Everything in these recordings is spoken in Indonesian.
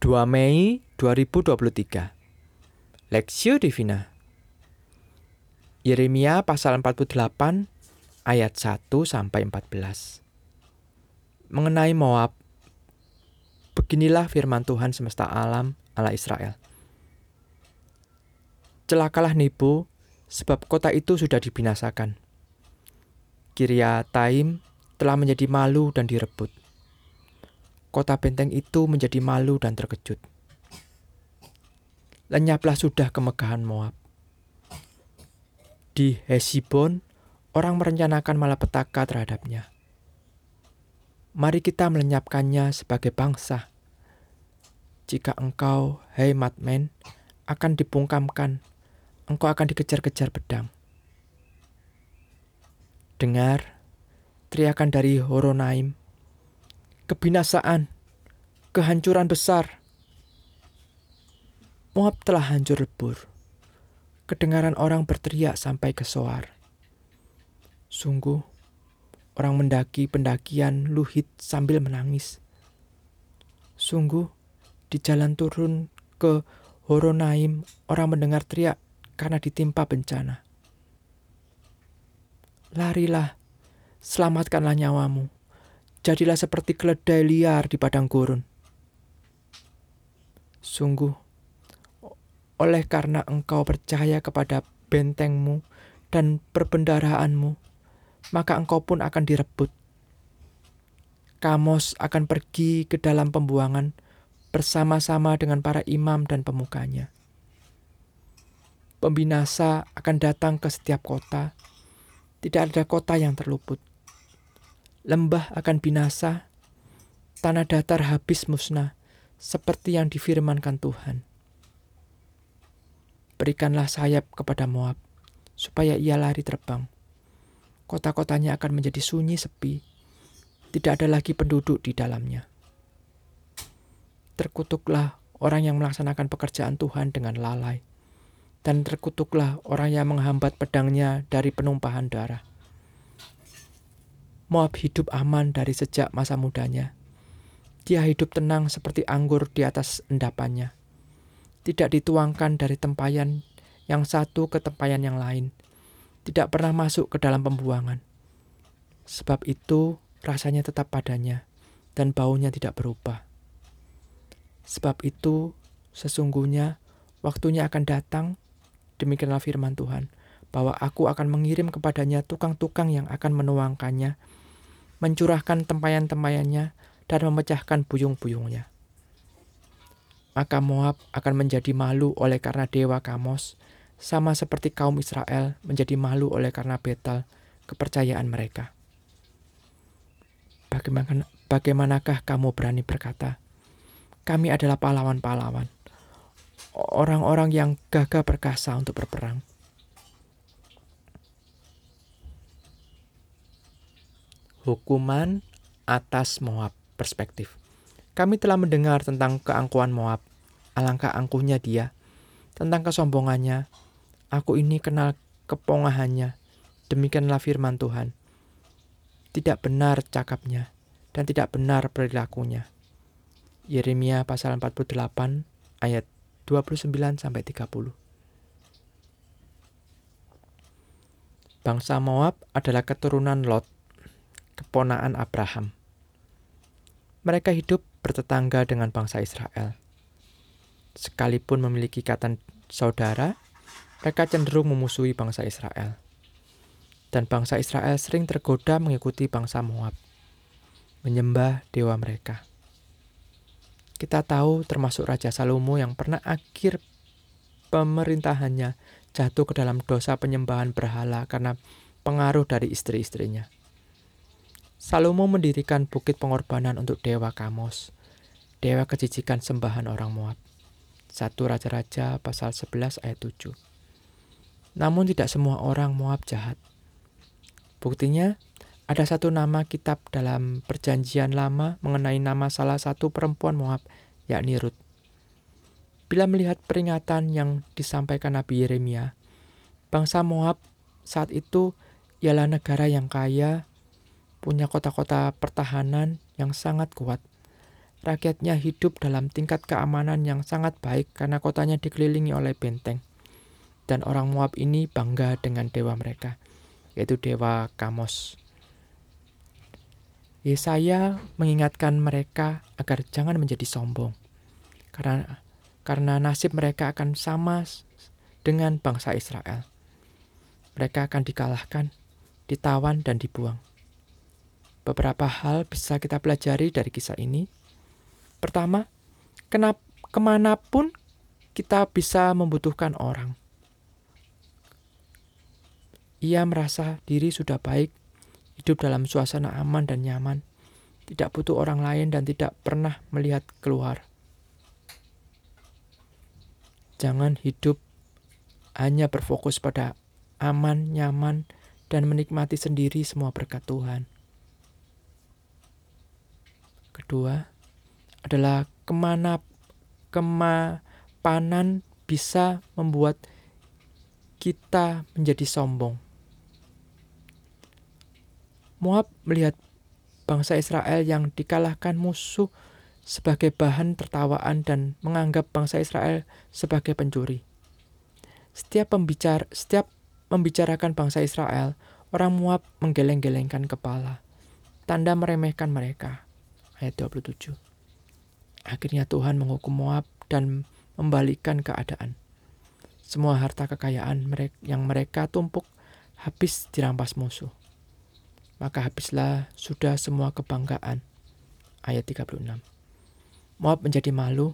2 Mei 2023 Lexio Divina. Yeremia pasal 48 ayat 1 sampai 14 Mengenai Moab Beginilah firman Tuhan semesta alam ala Israel. Celakalah Nebo sebab kota itu sudah dibinasakan. Kiria Taim telah menjadi malu dan direbut kota benteng itu menjadi malu dan terkejut lenyaplah sudah kemegahan Moab. Di Hesibon, orang merencanakan malapetaka terhadapnya. Mari kita melenyapkannya sebagai bangsa. Jika engkau, hei Matmen, akan dipungkamkan, engkau akan dikejar-kejar pedang. Dengar teriakan dari Horonaim, kebinasaan, kehancuran besar, Moab telah hancur lebur. Kedengaran orang berteriak sampai ke Soar. Sungguh, orang mendaki pendakian Luhit sambil menangis. Sungguh, di jalan turun ke Horonaim, orang mendengar teriak karena ditimpa bencana. Larilah, selamatkanlah nyawamu. Jadilah seperti keledai liar di padang gurun. Sungguh, oleh karena engkau percaya kepada bentengmu dan perbendaraanmu, maka engkau pun akan direbut. Kamos akan pergi ke dalam pembuangan bersama-sama dengan para imam dan pemukanya. Pembinasa akan datang ke setiap kota, tidak ada kota yang terluput. Lembah akan binasa, tanah datar habis musnah, seperti yang difirmankan Tuhan. Berikanlah sayap kepada Moab, supaya ia lari terbang. Kota-kotanya akan menjadi sunyi sepi, tidak ada lagi penduduk di dalamnya. Terkutuklah orang yang melaksanakan pekerjaan Tuhan dengan lalai, dan terkutuklah orang yang menghambat pedangnya dari penumpahan darah. Moab hidup aman dari sejak masa mudanya. Dia hidup tenang seperti anggur di atas endapannya tidak dituangkan dari tempayan yang satu ke tempayan yang lain, tidak pernah masuk ke dalam pembuangan. Sebab itu rasanya tetap padanya dan baunya tidak berubah. Sebab itu sesungguhnya waktunya akan datang, demikianlah firman Tuhan, bahwa aku akan mengirim kepadanya tukang-tukang yang akan menuangkannya, mencurahkan tempayan-tempayannya, dan memecahkan buyung-buyungnya maka Moab akan menjadi malu oleh karena dewa Kamos, sama seperti kaum Israel menjadi malu oleh karena Betel, kepercayaan mereka. Bagaimana, bagaimanakah kamu berani berkata, kami adalah pahlawan-pahlawan, orang-orang yang gagah perkasa untuk berperang. Hukuman atas Moab perspektif. Kami telah mendengar tentang keangkuhan Moab. Alangkah angkuhnya dia. Tentang kesombongannya. Aku ini kenal kepongahannya. Demikianlah firman Tuhan. Tidak benar cakapnya dan tidak benar perilakunya. Yeremia pasal 48 ayat 29 sampai 30. Bangsa Moab adalah keturunan Lot, keponaan Abraham. Mereka hidup bertetangga dengan bangsa Israel. Sekalipun memiliki ikatan saudara, mereka cenderung memusuhi bangsa Israel. Dan bangsa Israel sering tergoda mengikuti bangsa Moab, menyembah dewa mereka. Kita tahu termasuk Raja Salomo yang pernah akhir pemerintahannya jatuh ke dalam dosa penyembahan berhala karena pengaruh dari istri-istrinya. Salomo mendirikan bukit pengorbanan untuk dewa Kamos, dewa kejijikan sembahan orang Moab. Satu Raja-Raja pasal 11 ayat 7. Namun tidak semua orang Moab jahat. Buktinya, ada satu nama kitab dalam perjanjian lama mengenai nama salah satu perempuan Moab, yakni Ruth. Bila melihat peringatan yang disampaikan Nabi Yeremia, bangsa Moab saat itu ialah negara yang kaya, punya kota-kota pertahanan yang sangat kuat, rakyatnya hidup dalam tingkat keamanan yang sangat baik karena kotanya dikelilingi oleh benteng. Dan orang Moab ini bangga dengan dewa mereka, yaitu dewa Kamos. Yesaya mengingatkan mereka agar jangan menjadi sombong, karena karena nasib mereka akan sama dengan bangsa Israel. Mereka akan dikalahkan, ditawan, dan dibuang. Beberapa hal bisa kita pelajari dari kisah ini. Pertama, kenapa ke mana pun kita bisa membutuhkan orang. Ia merasa diri sudah baik, hidup dalam suasana aman dan nyaman, tidak butuh orang lain dan tidak pernah melihat keluar. Jangan hidup hanya berfokus pada aman, nyaman, dan menikmati sendiri semua berkat Tuhan. Kedua adalah ke mana kemapanan bisa membuat kita menjadi sombong. Moab melihat bangsa Israel yang dikalahkan musuh sebagai bahan tertawaan dan menganggap bangsa Israel sebagai pencuri. Setiap pembicar setiap membicarakan bangsa Israel, orang Moab menggeleng-gelengkan kepala, tanda meremehkan mereka. Ayat 27. Akhirnya Tuhan menghukum Moab dan membalikkan keadaan. Semua harta kekayaan yang mereka tumpuk habis dirampas musuh maka habislah sudah semua kebanggaan. Ayat 36. Moab menjadi malu,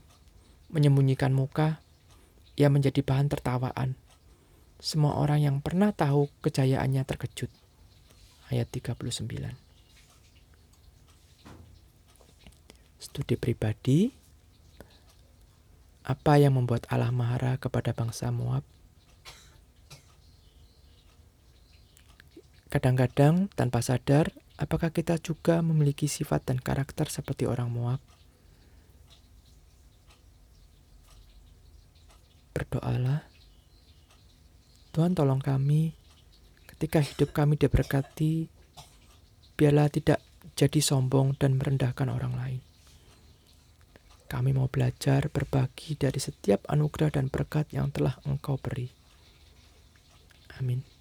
menyembunyikan muka, ia menjadi bahan tertawaan. Semua orang yang pernah tahu kejayaannya terkejut. Ayat 39. Studi pribadi, apa yang membuat Allah marah kepada bangsa Moab? Kadang-kadang tanpa sadar, apakah kita juga memiliki sifat dan karakter seperti orang Moab? Berdoalah, Tuhan tolong kami ketika hidup kami diberkati, biarlah tidak jadi sombong dan merendahkan orang lain. Kami mau belajar berbagi dari setiap anugerah dan berkat yang telah Engkau beri. Amin.